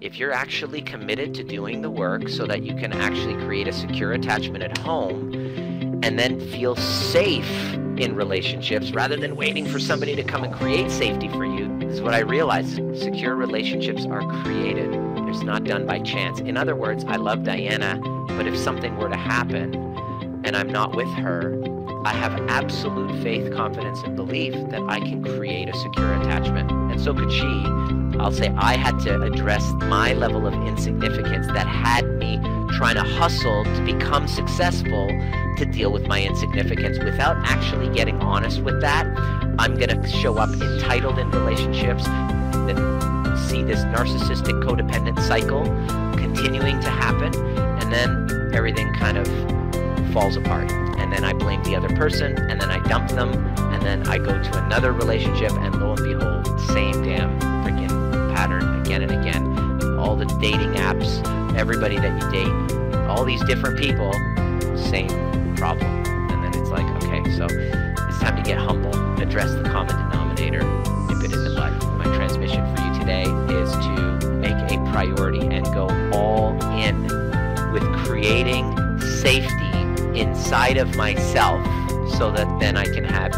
if you're actually committed to doing the work so that you can actually create a secure attachment at home and then feel safe in relationships rather than waiting for somebody to come and create safety for you, this is what I realized. Secure relationships are created. It's not done by chance. In other words, I love Diana, but if something were to happen and I'm not with her, I have absolute faith, confidence, and belief that I can create a secure attachment. And so could she. I'll say I had to address my level of insignificance that had me trying to hustle to become successful to deal with my insignificance without actually getting honest with that. I'm going to show up entitled in relationships that see this narcissistic codependent cycle continuing to happen, and then everything kind of falls apart and then I blame the other person, and then I dump them, and then I go to another relationship, and lo and behold, dating apps, everybody that you date, all these different people, same problem. And then it's like, okay, so it's time to get humble, address the common denominator, nip it in the bud. My transmission for you today is to make a priority and go all in with creating safety inside of myself so that then I can have.